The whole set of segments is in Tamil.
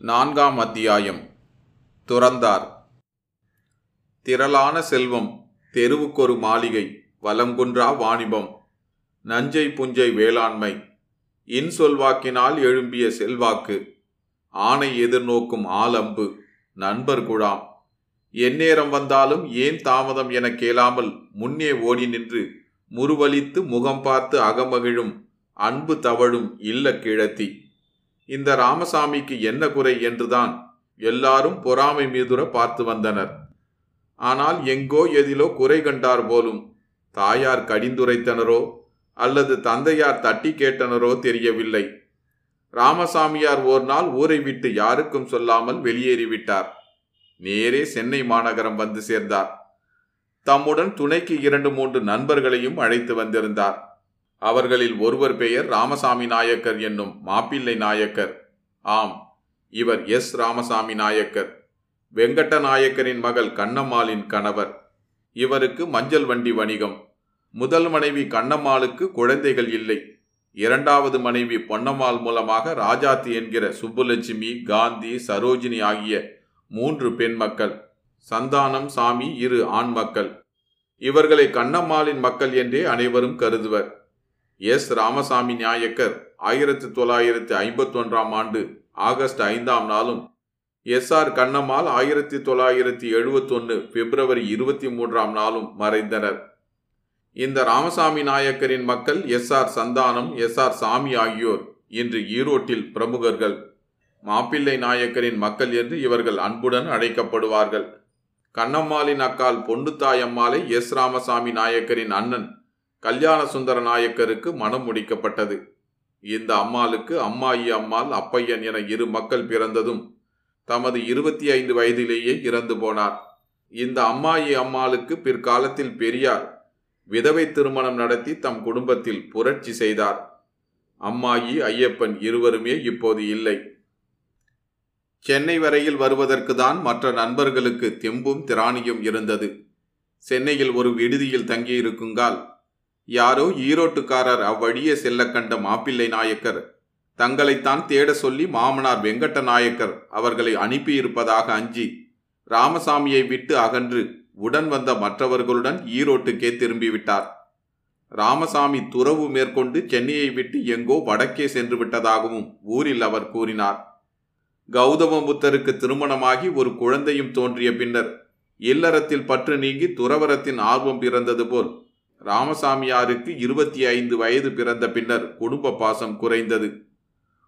நான்காம் அத்தியாயம். துறந்தார். திரளான செல்வம் தெருவுக்கொரு மாளிகை வலங்குன்றா வாணிபம் நஞ்சை புஞ்சை வேளாண்மை இன்சொல்வாக்கினால் எழும்பிய செல்வாக்கு ஆணை எதிர்நோக்கும் ஆலம்பு நண்பர் குழாம். எந்நேரம் வந்தாலும் ஏன் தாமதம் என கேளாமல் முன்னே ஓடி நின்று முறுவலித்து முகம் பார்த்து அகமகிழும் அன்பு தவழும் இல்ல கிழத்தி. இந்த ராமசாமிக்கு என்ன குறை என்றுதான் எல்லாரும் பொறாமை மீதுர பார்த்து வந்தனர். ஆனால் எங்கோ எதிலோ குறை கண்டார் போலும் தாயார் கடிந்துரைத்தனரோ அல்லது தந்தையார் தட்டி கேட்டனரோ தெரியவில்லை. ராமசாமியார் ஓர் நாள் ஊரை விட்டு யாருக்கும் சொல்லாமல் வெளியேறிவிட்டார் நேரே சென்னை மாநகரம் வந்து சேர்ந்தார். தம்முடன் துணைக்கு இரண்டு மூன்று நண்பர்களையும் அழைத்து வந்திருந்தார். அவர்களில் ஒருவர் பெயர் ராமசாமி நாயக்கர் என்னும் மாப்பிள்ளை நாயக்கர். ஆம் இவர் எஸ். ராமசாமி நாயக்கர். வெங்கட்ட நாயக்கரின் மகள் கண்ணம்மாளின் கணவர். இவருக்கு மஞ்சள் வண்டி வணிகம். முதல் மனைவி கண்ணம்மாளுக்கு குழந்தைகள் இல்லை. இரண்டாவது மனைவி பொன்னம்மாள் மூலமாக ராஜாத்தி என்கிற சுப்புலட்சுமி காந்தி சரோஜினி ஆகிய மூன்று பெண் மக்கள். சந்தானம் சாமி இரு ஆண் மக்கள். இவர்களை கண்ணம்மாளின் மக்கள் என்றே அனைவரும் கருதுவர். எஸ். ராமசாமி நாயக்கர் ஆயிரத்தி தொள்ளாயிரத்தி ஐம்பத்தி ஒன்றாம் ஆண்டு ஆகஸ்ட் ஐந்தாம் நாளும் எஸ். ஆர். கண்ணம்மாள் ஆயிரத்தி தொள்ளாயிரத்தி எழுபத்தொன்று பிப்ரவரி இருபத்தி மூன்றாம் நாளும் மறைந்தனர். இந்த ராமசாமி நாயக்கரின் மக்கள் S. R. Santhanam S. R. Samy ஆகியோர் இன்று ஈரோட்டில் பிரமுகர்கள். மாப்பிள்ளை நாயக்கரின் மக்கள் என்று இவர்கள் அன்புடன் அழைக்கப்படுவார்கள். கண்ணம்மாளின் அக்கால் பொன்னுத்தாயம்மாளை எஸ். ராமசாமி நாயக்கரின் அண்ணன் கல்யாண சுந்தர நாயக்கருக்கு மனம் முடிக்கப்பட்டது. இந்த அம்மாளுக்கு அம்மாயி அம்மாள் அப்பையன் என இரு மக்கள் பிறந்ததும் தமது இருபத்தி ஐந்து வயதிலேயே இறந்து போனார். இந்த அம்மாயி அம்மாளுக்கு பிற்காலத்தில் பெரியார் விதவை திருமணம் நடத்தி தம் குடும்பத்தில் புரட்சி செய்தார். அம்மாயி ஐயப்பன் இருவருமே இப்போது இல்லை. சென்னை வரையில் வருவதற்கு தான் மற்ற நண்பர்களுக்கு தெம்பும் திராணியும் இருந்தது. சென்னையில் ஒரு விடுதியில் தங்கியிருக்குங்கால் யாரோ ஈரோட்டுக்காரர் அவ்வழியே செல்ல கண்ட மாப்பிள்ளை நாயக்கர். தங்களைத்தான் தேட சொல்லி மாமனார் வெங்கட்ட நாயக்கர் அவர்களை அனுப்பியிருப்பதாக அஞ்சி ராமசாமியை விட்டு அகன்று உடன் வந்த மற்றவர்களுடன் ஈரோட்டுக்கே திரும்பிவிட்டார். ராமசாமி துறவு மேற்கொண்டு சென்னையை விட்டு எங்கோ வடக்கே சென்று விட்டதாகவும் ஊரில் அவர் கூறினார். கௌதம புத்தருக்கு திருமணமாகி ஒரு குழந்தையும் தோன்றிய பின்னர் இல்லறத்தில் பற்று நீங்கி துறவரத்தின் ஆர்வம் பிறந்தது போல் ராமசாமியாருக்கு இருபத்தி ஐந்து வயது பிறந்த பின்னர் குடும்ப பாசம் குறைந்தது.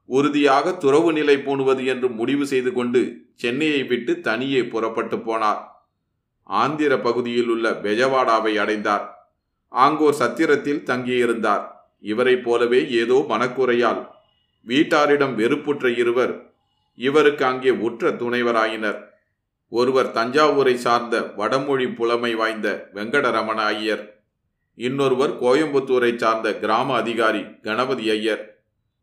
உறுதியாக துறவு நிலை பூணுவது என்று முடிவு செய்து கொண்டு சென்னையை விட்டு தனியே புறப்பட்டு போனார். ஆந்திர பகுதியில் உள்ள பெஜவாடாவை அடைந்தார். ஆங்கோர் சத்திரத்தில் தங்கியிருந்தார். இவரைப் போலவே ஏதோ மனக்குறையால் வீட்டாரிடம் வெறுப்புற்ற இருவர் இவருக்கு அங்கே உற்ற துணைவராயினர். ஒருவர் தஞ்சாவூரை சார்ந்த வடமொழி புலமை வாய்ந்த வெங்கடரமண ஐயர். இன்னொருவர் கோயம்புத்தூரை சார்ந்த கிராம அதிகாரி கணபதி ஐயர்.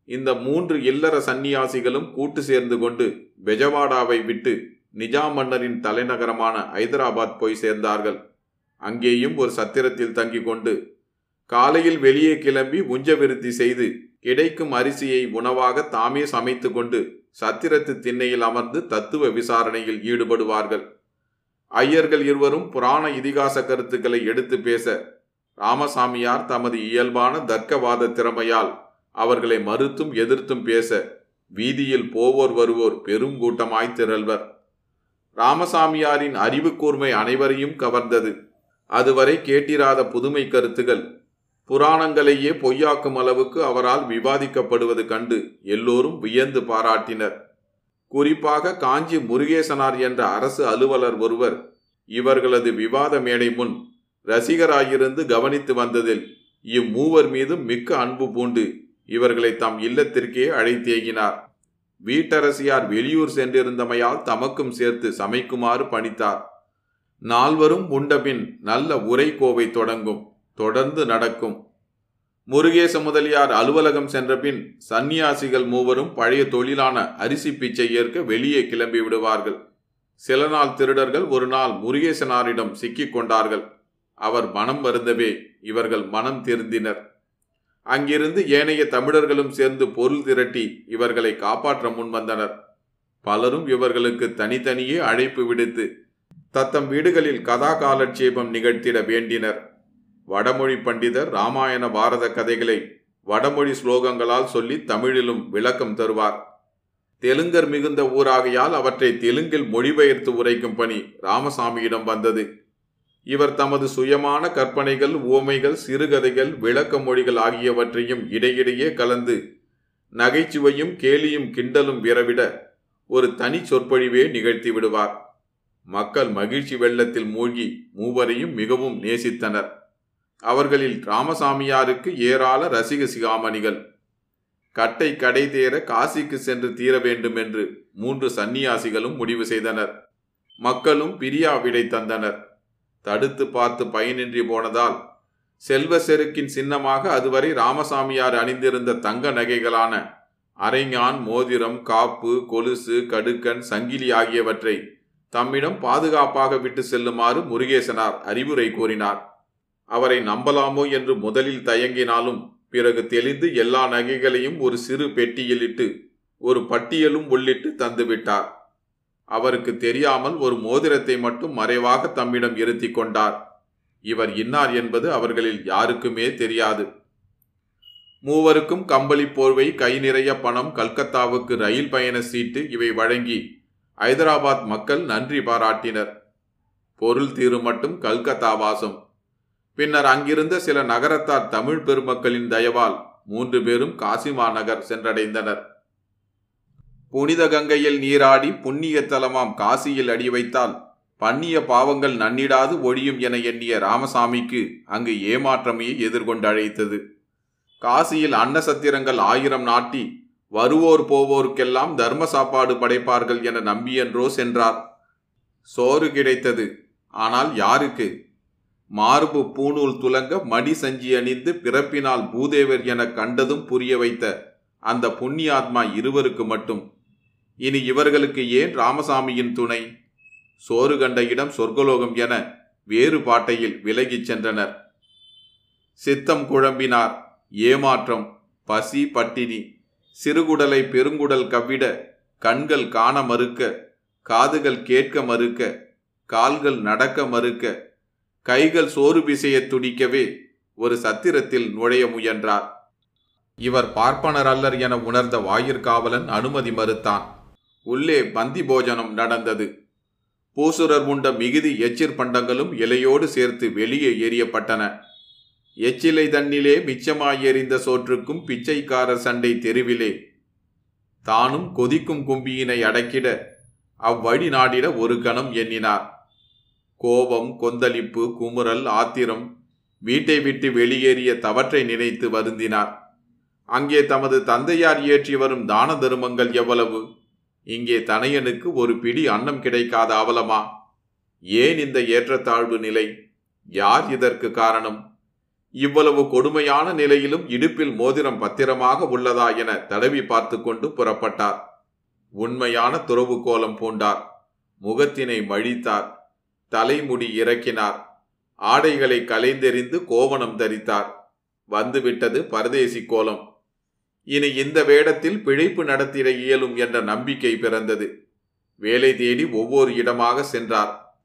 இந்த மூன்று இல்லற சந்நியாசிகளும் கூட்டு சேர்ந்து கொண்டு பெஜவாடாவை விட்டு நிஜாம் மன்னரின் தலைநகரமான ஐதராபாத் போய் சேர்ந்தார்கள். அங்கேயும் ஒரு சத்திரத்தில் தங்கிக் கொண்டு காலையில் வெளியே கிளம்பி உஞ்ச விருத்தி செய்து கிடைக்கும் அரிசியை உணவாக தாமே சமைத்து கொண்டு சத்திரத்து திண்ணையில் அமர்ந்து தத்துவ விசாரணையில் ஈடுபடுவார்கள். ஐயர்கள் இருவரும் புராண இதிகாச கருத்துக்களை எடுத்து பேச ராமசாமியார் தமது இயல்பான தர்க்கவாத திறமையால் அவர்களை மறுத்தும் எதிர்த்தும் பேச வீதியில் போவோர் வருவோர் பெருங்கூட்டமாய் திரள்வர். ராமசாமியாரின் அறிவு கூர்மை அனைவரையும் கவர்ந்தது. அதுவரை கேட்டிராத புதுமை கருத்துகள் புராணங்களையே பொய்யாக்கும் அளவுக்கு அவரால் விவாதிக்கப்படுவது கண்டு எல்லோரும் வியந்து பாராட்டினர். குறிப்பாக காஞ்சி முருகேசனார் என்ற அரசு அலுவலர் ஒருவர் இவர்களது விவாத மேடை முன் ரசிகராயிருந்து கவனித்து வந்ததில் இம்மூவர் மீதும் மிக்க அன்பு பூண்டு இவர்களை தம் இல்லத்திற்கே அழைத்தேகினார். வீட்டரசியார் வெளியூர் சென்றிருந்தமையால் தமக்கும் சேர்த்து சமைக்குமாறு பணித்தார். நால்வரும் உண்டபின் நல்ல உரை கோவை தொடங்கும் தொடர்ந்து நடக்கும். முருகேச முதலியார் அலுவலகம் சென்றபின் சந்நியாசிகள் மூவரும் பழைய தொழிலான அரிசி பிச்சை ஏற்க வெளியே கிளம்பி விடுவார்கள். சில நாள் திருடர்கள் ஒரு நாள் முருகேசனாரிடம் சிக்கிக் கொண்டார்கள். அவர் மனம் வருந்தவே இவர்கள் மனம் திருந்தினர். அங்கிருந்து ஏனைய தமிழர்களும் சேர்ந்து பொருள் திரட்டி இவர்களை காப்பாற்ற முன்வந்தனர். பலரும் இவர்களுக்கு தனித்தனியே அழைப்பு விடுத்து தத்தம் வீடுகளில் கதா காலட்சேபம் நிகழ்த்திட வேண்டினர். வடமொழி பண்டிதர் ராமாயண பாரத கதைகளை வடமொழி ஸ்லோகங்களால் சொல்லி தமிழிலும் விளக்கம் தருவார். தெலுங்கர் மிகுந்த ஊராகையால் அவற்றை தெலுங்கில் மொழிபெயர்த்து உரைக்கும் பணி ராமசாமியிடம் வந்தது. இவர் தமது சுயமான கற்பனைகள் உவமைகள் சிறுகதைகள் விளக்க மொழிகள் ஆகியவற்றையும் இடையிடையே கலந்து நகைச்சுவையும் கேலியும் கிண்டலும் விரவிட ஒரு தனி சொற்பொழிவே நிகழ்த்தி விடுவார். மக்கள் மகிழ்ச்சி வெள்ளத்தில் மூழ்கி மூவரையும் மிகவும் நேசித்தனர். அவர்களில் ராமசாமியாருக்கு ஏராள ரசிக சிகாமணிகள். கட்டை கடை தேர காசிக்கு சென்று தீர வேண்டும் என்று மூன்று சந்நியாசிகளும் முடிவு செய்தனர். மக்களும் பிரியா விடை தந்தனர். தடுத்து பார்த்து பயனின்றி போனதால் செல்வ செருக்கின் சின்னமாக அதுவரை ராமசாமியார் அணிந்திருந்த தங்க நகைகளான அரைஞான் மோதிரம் காப்பு கொலுசு கடுக்கன் சங்கிலி ஆகியவற்றை தம்மிடம் பாதுகாப்பாக விட்டு செல்லுமாறு முருகேசனார் அறிவுரை கூறினார். அவரை நம்பலாமோ என்று முதலில் தயங்கினாலும் பிறகு தெளிந்து எல்லா நகைகளையும் ஒரு சிறு பெட்டியில் இட்டு ஒரு பட்டியலும் உள்ளிட்டு தந்துவிட்டார். அவருக்கு தெரியாமல் ஒரு மோதிரத்தை மட்டும் மறைவாக தம்மிடம் இருத்தி கொண்டார். இவர் இன்னார் என்பது அவர்களில் யாருக்குமே தெரியாது. மூவருக்கும் கம்பளி போர்வை கை நிறைய பணம் கல்கத்தாவுக்கு ரயில் பயண சீட்டு இவை வழங்கி ஐதராபாத் மக்கள் நன்றி பாராட்டினர். பொருள் தீரு மட்டும் கல்கத்தா வாசம். பின்னர் அங்கிருந்த சில நகரத்தார் தமிழ் பெருமக்களின் தயவால் மூன்று பேரும் காசிமா நகர் சென்றடைந்தனர். புனித கங்கையில் நீராடி புண்ணிய தலமாம் காசியில் அடி வைத்தால் பண்ணிய பாவங்கள் நன்னிடாது ஒழியும் என எண்ணிய ராமசாமிக்கு அங்கு ஏமாற்றமே எதிர்கொண்டு அழைத்தது காசியில் அன்னசத்திரங்கள் ஆயிரம் நாட்டி வருவோர் போவோருக்கெல்லாம் தர்ம சாப்பாடு படைப்பார்கள் என நம்பியன்றோ சென்றார். சோறு கிடைத்தது. ஆனால் யாருக்கு? மார்பு பூணூல் துலங்க மடி சஞ்சி அணிந்து பிறப்பினால் பூதேவர் என கண்டதும் புரிய வைத்த அந்த புண்ணியாத்மா இருவருக்கு மட்டும் இனி இவர்களுக்கு ஏன் ராமசாமியின் துணை? சோறு கண்ட இடம் சொர்க்கலோகம் என வேறு பாட்டையில் விலகிச் சென்றனர். சித்தம் குழம்பினார். ஏமாற்றம் பசி பட்டினி சிறுகுடலை பெருங்குடல் கவ்விட கண்கள் காண மறுக்க காதுகள் கேட்க மறுக்க கால்கள் நடக்க மறுக்க கைகள் சோறு பிசைய துடிக்கவே ஒரு சத்திரத்தில் நுழைய முயன்றார். இவர் பார்ப்பனர் அல்லர் என உணர்ந்த வாயிற்காவலன் அனுமதி மறுத்தான். உள்ளே பந்தி போஜனம் நடந்தது. பூசுரர் உண்ட மிகுதி எச்சிற் பண்டங்களும் இலையோடு சேர்த்து வெளியே எரியப்பட்டன எச்சிலை தன்னிலே மிச்சமாய் எறிந்த சோற்றுக்கும் பிச்சைக்காரர் சண்டை தெருவிலே. தானும் கொதிக்கும் கும்பியினை அடக்கிட அவ்வழி நாடிட ஒரு கணம் எண்ணினார். கோபம் கொந்தளிப்பு குமுறல் ஆத்திரம் வீட்டை விட்டு வெளியேறிய தவற்றை நினைத்து வருந்தினார். அங்கே தமது தந்தையார் இயற்றி வரும் தான தருமங்கள் எவ்வளவு? இங்கே தனையனுக்கு ஒரு பிடி அன்னம் கிடைக்காத அவலமா? ஏன் இந்த ஏற்றத்தாழ்வு நிலை? யார் இதற்கு காரணம்? இவ்வளவு கொடுமையான நிலையிலும் இடுப்பில் மோதிரம் பத்திரமாக உள்ளதா என தடவி பார்த்து கொண்டு புறப்பட்டார். உண்மையான துறவு கோலம் பூண்டார். முகத்தினை மழித்தார். தலைமுடி இறக்கினார். ஆடைகளை கலைந்தெறிந்து கோவணம் தரித்தார். வந்துவிட்டது பரதேசி கோலம். இனி இந்த வேடத்தில் பிழைப்பு நடத்திட இயலும் என்ற நம்பிக்கை பிறந்தது. வேலை தேடி ஒவ்வொரு இடமாக சென்றார்.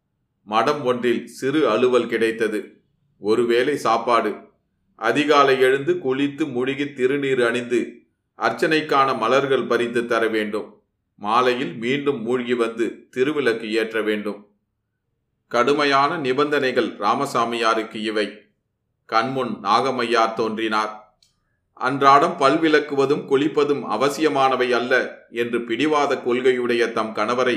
மடம் ஒன்றில் சிறு அலுவல் கிடைத்தது. ஒருவேளை சாப்பாடு. அதிகாலை எழுந்து குளித்து முழுகி திருநீர் அணிந்து அர்ச்சனைக்கான மலர்கள் பறித்து தர வேண்டும். மாலையில் மீண்டும் மூழ்கி வந்து திருவிளக்கு ஏற்ற வேண்டும். கடுமையான நிபந்தனைகள் ராமசாமியாருக்கு இவை. கண்முன் நாகமையார் தோன்றினார். அன்றாடம் பல்விளக்குவதும் குளிப்பதும் அவசியமானவை அல்ல என்று பிடிவாத கொள்கையுடைய தம் கணவரை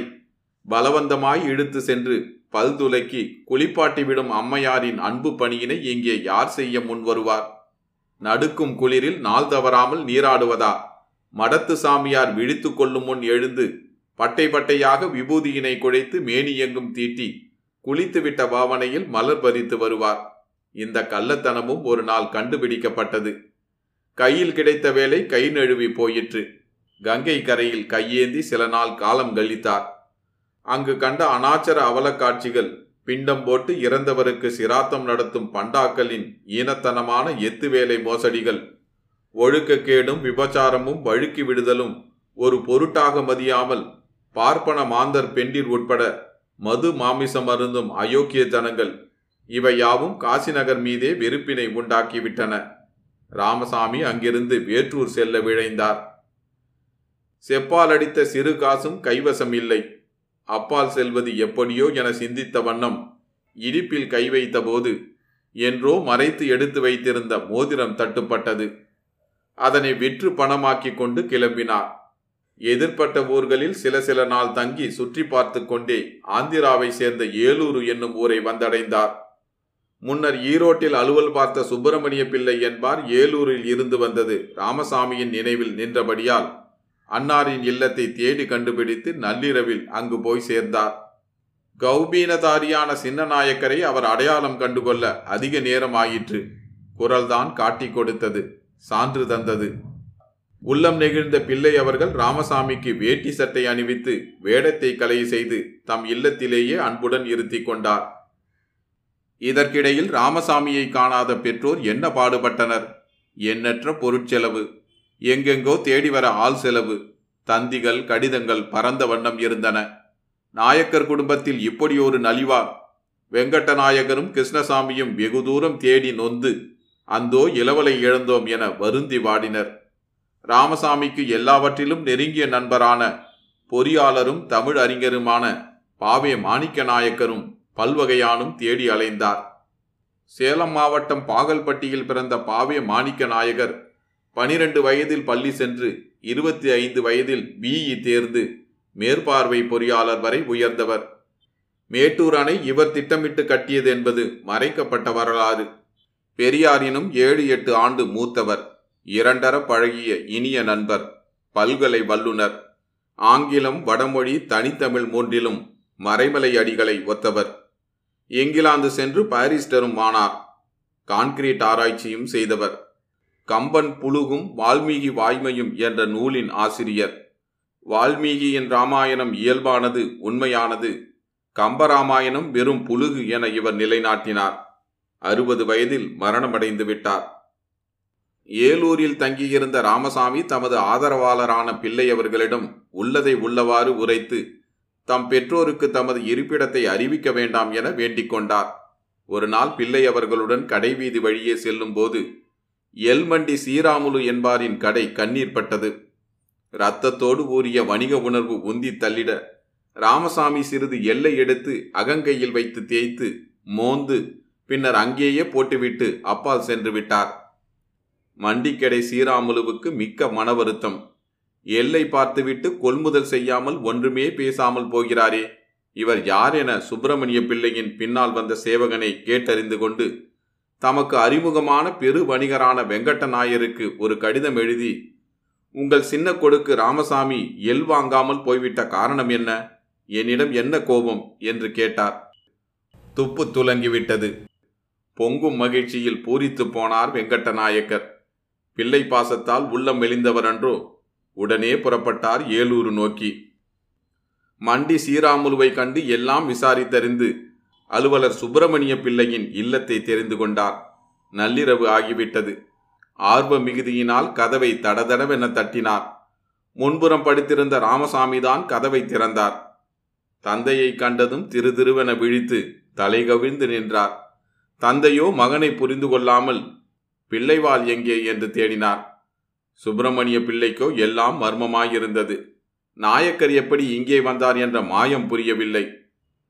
பலவந்தமாய் இழுத்து சென்று பல் துலக்கி குளிப்பாட்டிவிடும் அம்மையாரின் அன்பு பணியினை இங்கே யார் செய்ய முன் வருவார்? நடுக்கும் குளிரில் நாள் தவறாமல் நீராடுவதா? மடத்து சாமியார் விழித்து கொள்ளும் முன் எழுந்து பட்டை பட்டையாக விபூதியினை குழைத்து மேனியெங்கும் தீட்டி குளித்துவிட்ட பாவனையில் மலர் பறித்து வருவார். இந்த கள்ளத்தனமும் ஒரு நாள் கண்டுபிடிக்கப்பட்டது. கையில் கிடைத்த வேலை கை நழுவி போயிற்று. கங்கை கரையில் கையேந்தி சில நாள் காலம் கழித்தார். அங்கு கண்ட அனாச்சர அவலக்காட்சிகள் பிண்டம் போட்டு இறந்தவருக்கு சிராத்தம் நடத்தும் பண்டாக்களின் ஈனத்தனமான எத்து வேலை மோசடிகள் ஒழுக்கக்கேடும் விபச்சாரமும் வழுக்கி விடுதலும் ஒரு பொருட்டாக மதியாமல் பார்ப்பன மாந்தர் பெண்டிர் உட்பட மது மாமிசம் அருந்தும் அயோக்கிய ஜனங்கள் இவை யாவும் காசிநகர் மீதே வெறுப்பினை உண்டாக்கிவிட்டன. ராமசாமி அங்கிருந்து வேற்றூர் செல்ல விழைந்தார். செப்பால் அடித்த சிறு காசும் கைவசம் இல்லை. அப்பால் செல்வது எப்படியோ என சிந்தித்த வண்ணம் இடிப்பில் கை வைத்தபோது என்றோ மறைத்து எடுத்து வைத்திருந்த மோதிரம் தட்டுப்பட்டது. அதனை விற்று பணமாக்கி கொண்டு கிளம்பினார். எதிர்ப்பட்ட ஊர்களில் சில சில நாள் தங்கி சுற்றி பார்த்து கொண்டே ஆந்திராவை சேர்ந்த ஏலூரு என்னும் ஊரை வந்தடைந்தார். முன்னர் ஈரோட்டில் அலுவல் பார்த்த சுப்பிரமணிய பிள்ளை என்பார் ஏலூரில் இருந்து வந்தது. ராமசாமியின் நினைவில் நின்றபடியால் அன்னாரின் இல்லத்தை தேடி கண்டுபிடித்து நள்ளிரவில் அங்கு போய் சேர்ந்தார். கௌபீனதாரியான சின்னநாயக்கரை அவர் அடையாளம் கண்டுகொள்ள அதிக நேரம் ஆயிற்று குரல்தான் காட்டிக் கொடுத்தது சான்று தந்தது. உள்ளம் நெகிழ்ந்த பிள்ளை அவர்கள் ராமசாமிக்கு வேட்டி சட்டை அணிவித்து வேடத்தை கலை செய்து தம் இல்லத்திலேயே அன்புடன் இருத்தி கொண்டார். இதற்கிடையில் ராமசாமியை காணாத பெற்றோர் என்ன பாடுபட்டனர்? எண்ணற்ற பொருட்செலவு. எங்கெங்கோ தேடி வர ஆள் செலவு. தந்திகள் கடிதங்கள் பரந்த வண்ணம் இருந்தன. நாயக்கர் குடும்பத்தில் இப்படி ஒரு நலிவா? வெங்கட்ட நாயகரும் கிருஷ்ணசாமியும் வெகு தூரம் தேடி நொந்து அந்தோ இளவலை இழந்தோம் என வருந்தி வாடினர். ராமசாமிக்கு எல்லாவற்றிலும் நெருங்கிய நண்பரான பொறியாளரும் தமிழ் அறிஞருமான பாவே மாணிக்க நாயக்கரும் பல்வகையானும் தேடி அலைந்தார். சேலம் மாவட்டம் பாகல்பட்டியில் பிறந்த பாவே மாணிக்க நாயகர் பனிரெண்டு வயதில் பள்ளி சென்று இருபத்தி ஐந்து வயதில் பிஇ தேர்ந்து மேற்பார்வை பொறியாளர் வரை உயர்ந்தவர். மேட்டூர் அணை இவர் திட்டமிட்டு கட்டியது என்பது மறைக்கப்பட்ட வரலாறு. பெரியாரினும் ஏழு எட்டு ஆண்டு மூத்தவர். இரண்டர பழகிய இனிய நண்பர் பல்கலை வல்லுனர். ஆங்கிலம் வடமொழி தனித்தமிழ் மூன்றிலும் மறைமலை அடிகளை ஒத்தவர். இங்கிலாந்து சென்று பாரிஸ்டரும் ஆனார். கான்கிரீட் ஆராய்ச்சியும் செய்தவர். கம்பன் புழுகும் வால்மீகி வாய்மையும் என்ற நூலின் ஆசிரியர். வால்மீகியின் ராமாயணம் இயல்பானது உண்மையானது. கம்பராமாயணம் வெறும் புழுகு என இவர் நிலைநாட்டினார். அறுபது வயதில் மரணமடைந்து விட்டார். ஏலூரில் தங்கியிருந்த ராமசாமி தமது ஆதரவாளரான பிள்ளை அவர்களிடம் உள்ளதை உள்ளவாறு உரைத்து தம் பெற்றோருக்கு தமது இருப்பிடத்தை அறிவிக்க வேண்டாம் என வேண்டிக் கொண்டார். ஒரு நாள் பிள்ளை அவர்களுடன் கடைவீதி வழியே செல்லும்போது எல்மண்டி சீராமுலு என்பாரின் கடை கண்ணீர் பட்டது. இரத்தத்தோடு ஊறிய வணிக உணர்வு உந்தி தள்ளிட ராமசாமி சிறிது எல்லை எடுத்து அகங்கையில் வைத்து தேய்த்து மோந்து பின்னர் அங்கேயே போட்டுவிட்டு அப்பால் சென்று விட்டார். மண்டிக்கடை சீராமுலுவுக்கு மிக்க மன வருத்தம் எல்லை பார்த்துவிட்டு கொள்முதல் செய்யாமல் ஒன்றுமே பேசாமல் போகிறாரே. இவர் யார் என சுப்பிரமணிய பிள்ளையின் பின்னால் வந்த சேவகனை கேட்டறிந்து கொண்டு தமக்கு அறிமுகமான பெரு வணிகரான வெங்கட்ட நாயருக்கு ஒரு கடிதம் எழுதி உங்கள் சின்ன கொடுக்கு ராமசாமி எல் வாங்காமல் போய்விட்ட காரணம் என்ன? என்னிடம் என்ன கோபம்? என்று கேட்டார். துப்பு துலங்கிவிட்டது. பொங்கும் மகிழ்ச்சியில் பூரித்து போனார் வெங்கட்ட நாயக்கர். பிள்ளை பாசத்தால் உள்ளம் மெலிந்தவர் அன்றோ உடனே புறப்பட்டார் ஏலூரு நோக்கி. மண்டி சீராமுலுவை கண்டு எல்லாம் விசாரித்தறிந்து அலுவலர் சுப்பிரமணிய பிள்ளையின் இல்லத்தை தெரிந்து கொண்டார். நள்ளிரவு ஆகிவிட்டது. ஆர்வ மிகுதியினால் கதவை தடதடவென தட்டினார். முன்புறம் படுத்திருந்த ராமசாமிதான் கதவை திறந்தார். தந்தையை கண்டதும் திரு திருவென விழித்து தலை கவிழ்ந்து நின்றார். தந்தையோ மகனை புரிந்து கொள்ளாமல் பிள்ளைவாள் எங்கே? என்று தேடினார். சுப்பிரமணிய பிள்ளைக்கோ எல்லாம் மர்மமாயிருந்தது. நாயக்கர் எப்படி இங்கே வந்தார் என்ற மாயம் புரியவில்லை.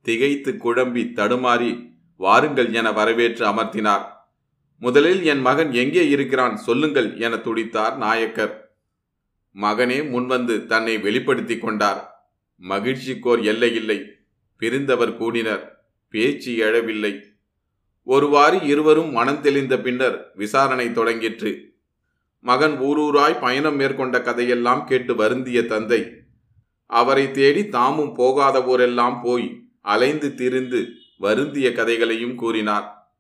திகைத்து குழம்பி தடுமாறி வாருங்கள் என வரவேற்று அமர்த்தினார். முதலில் என் மகன் எங்கே இருக்கிறான் சொல்லுங்கள் என துடித்தார் நாயக்கர். மகனே முன்வந்து தன்னை வெளிப்படுத்திக் கொண்டார். மகிழ்ச்சிக்கோர் எல்லை இல்லை. பிரிந்தவர் கூடினர். பேச்சு எழவில்லை. ஒருவாறு இருவரும் மனம் தெளிந்த பின்னர் விசாரணை தொடங்கிற்று. மகன் ஊரூராய் பயணம் மேற்கொண்ட கதையெல்லாம் கேட்டு வருந்திய தந்தை. அவரை தேடி தாமும் போகாத ஊரெல்லாம் போய் அலைந்து திரிந்து வருந்திய கதைகளையும் கூறினார்.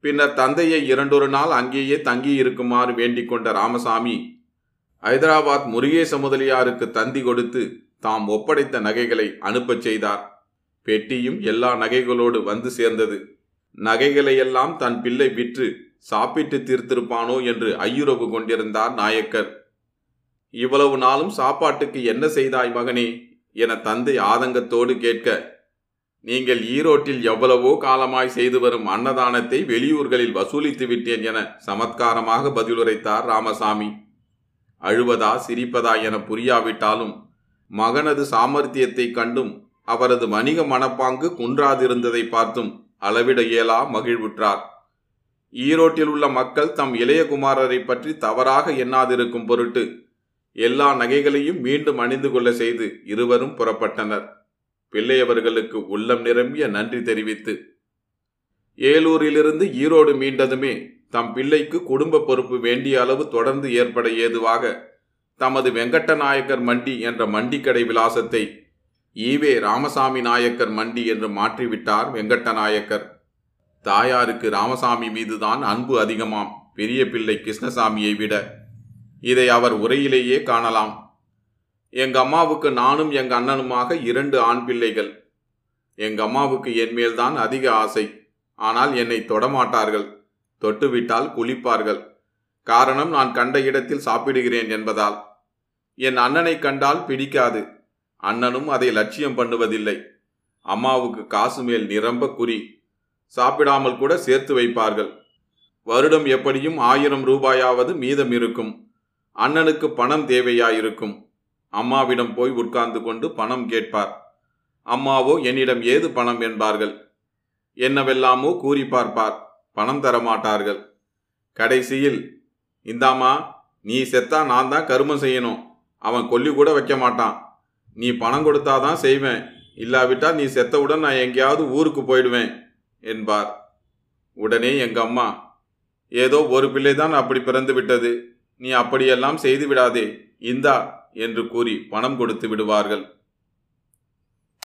பின்னர் தந்தையை இரண்டொரு நாள் அங்கேயே தங்கியிருக்குமாறு வேண்டிக் கொண்ட ராமசாமி ஐதராபாத் முருகேச முதலியாருக்கு தந்தி கொடுத்து தாம் ஒப்படைத்த நகைகளை அனுப்பச் செய்தார். பெட்டியும் எல்லா நகைகளோடு வந்து சேர்ந்தது. நகைகளையெல்லாம் தன் பிள்ளை விற்று சாப்பிட்டு தீர்த்திருப்பானோ என்று ஐயுறவு கொண்டிருந்தார் நாயக்கர். இவ்வளவு நாளும் சாப்பாட்டுக்கு என்ன செய்தாய் மகனே? என தந்தை ஆதங்கத்தோடு கேட்க நீங்கள் ஈரோட்டில் எவ்வளவோ காலமாய் செய்து வரும் அன்னதானத்தை வெளியூர்களில் வசூலித்து விட்டேன் என சமத்காரமாக பதிலுரைத்தார் ராமசாமி. அழுவதா சிரிப்பதா என புரியாவிட்டாலும் மகனது சாமர்த்தியத்தை கண்டும் அவரது வணிக மனப்பாங்கு குன்றாதிருந்ததை பார்த்தும் அளவிட இயலா மகிழ்வுற்றார். ஈரோட்டில் உள்ள மக்கள் தம் இளையகுமாரரை பற்றி தவறாக எண்ணாதிருக்கும் பொருட்டு எல்லா நகைகளையும் மீண்டும் அணிந்து கொள்ள செய்து இருவரும் புறப்பட்டனர். பிள்ளையவர்களுக்கு உள்ளம் நிரம்பிய நன்றி தெரிவித்து ஏலூரிலிருந்து ஈரோடு மீண்டதுமே தம் பிள்ளைக்கு குடும்ப பொறுப்பு வேண்டிய அளவு தொடர்ந்து ஏற்பட ஏதுவாக தமது வெங்கட்டநாயக்கர் மண்டி என்ற மண்டிக்கடை விலாசத்தை ஈவே ராமசாமி நாயக்கர் மண்டி என்று மாற்றிவிட்டார் வெங்கட்ட நாயக்கர் தாயாருக்கு ராமசாமி மீதுதான் அன்பு அதிகமாம். பெரிய பிள்ளை கிருஷ்ணசாமியை விட. இதை அவர் உரையிலேயே காணலாம். எங்க அம்மாவுக்கு நானும் எங்க அண்ணனுமாக இரண்டு ஆண் பிள்ளைகள். எங்க அம்மாவுக்கு என் மேல்தான் அதிக ஆசை. ஆனால் என்னை தொடமாட்டார்கள். தொட்டுவிட்டால் குளிப்பார்கள். காரணம் நான் கண்ட இடத்தில் சாப்பிடுகிறேன் என்பதால். என் அண்ணனை கண்டால் பிடிக்காது. அண்ணனும் அதை லட்சியம் பண்ணுவதில்லை. அம்மாவுக்கு காசு மேல் நிரம்ப குறி. சாப்பிடாமல் கூட சேர்த்து வைப்பார்கள். வருடம் எப்படியும் ஆயிரம் ரூபாயாவது மீதம் இருக்கும். அண்ணனுக்கு பணம் தேவையாயிருக்கும். அம்மாவிடம் போய் உட்கார்ந்து கொண்டு பணம் கேட்பார். அம்மாவோ என்னிடம் ஏது பணம்? என்பார்கள். என்னவெல்லாமோ கூறி பார்ப்பார். பணம் தரமாட்டார்கள். கடைசியில் இந்தாம்மா நீ செத்தா நான் தான் கருமம் செய்யணும். அவன் கொல்லி கூட வைக்க மாட்டான் நீ பணம் கொடுத்தாதான் செய்வேன். இல்லாவிட்டால் நீ செத்தவுடன் நான் எங்கேயாவது ஊருக்கு போயிடுவேன். என்பார். உடனே எங்க அம்மா ஏதோ ஒரு பிள்ளைதான் அப்படி பிறந்து விட்டது. நீ அப்படியெல்லாம் செய்து விடாதே இந்தா என்று கூறி பணம் கொடுத்து விடுவார்கள்.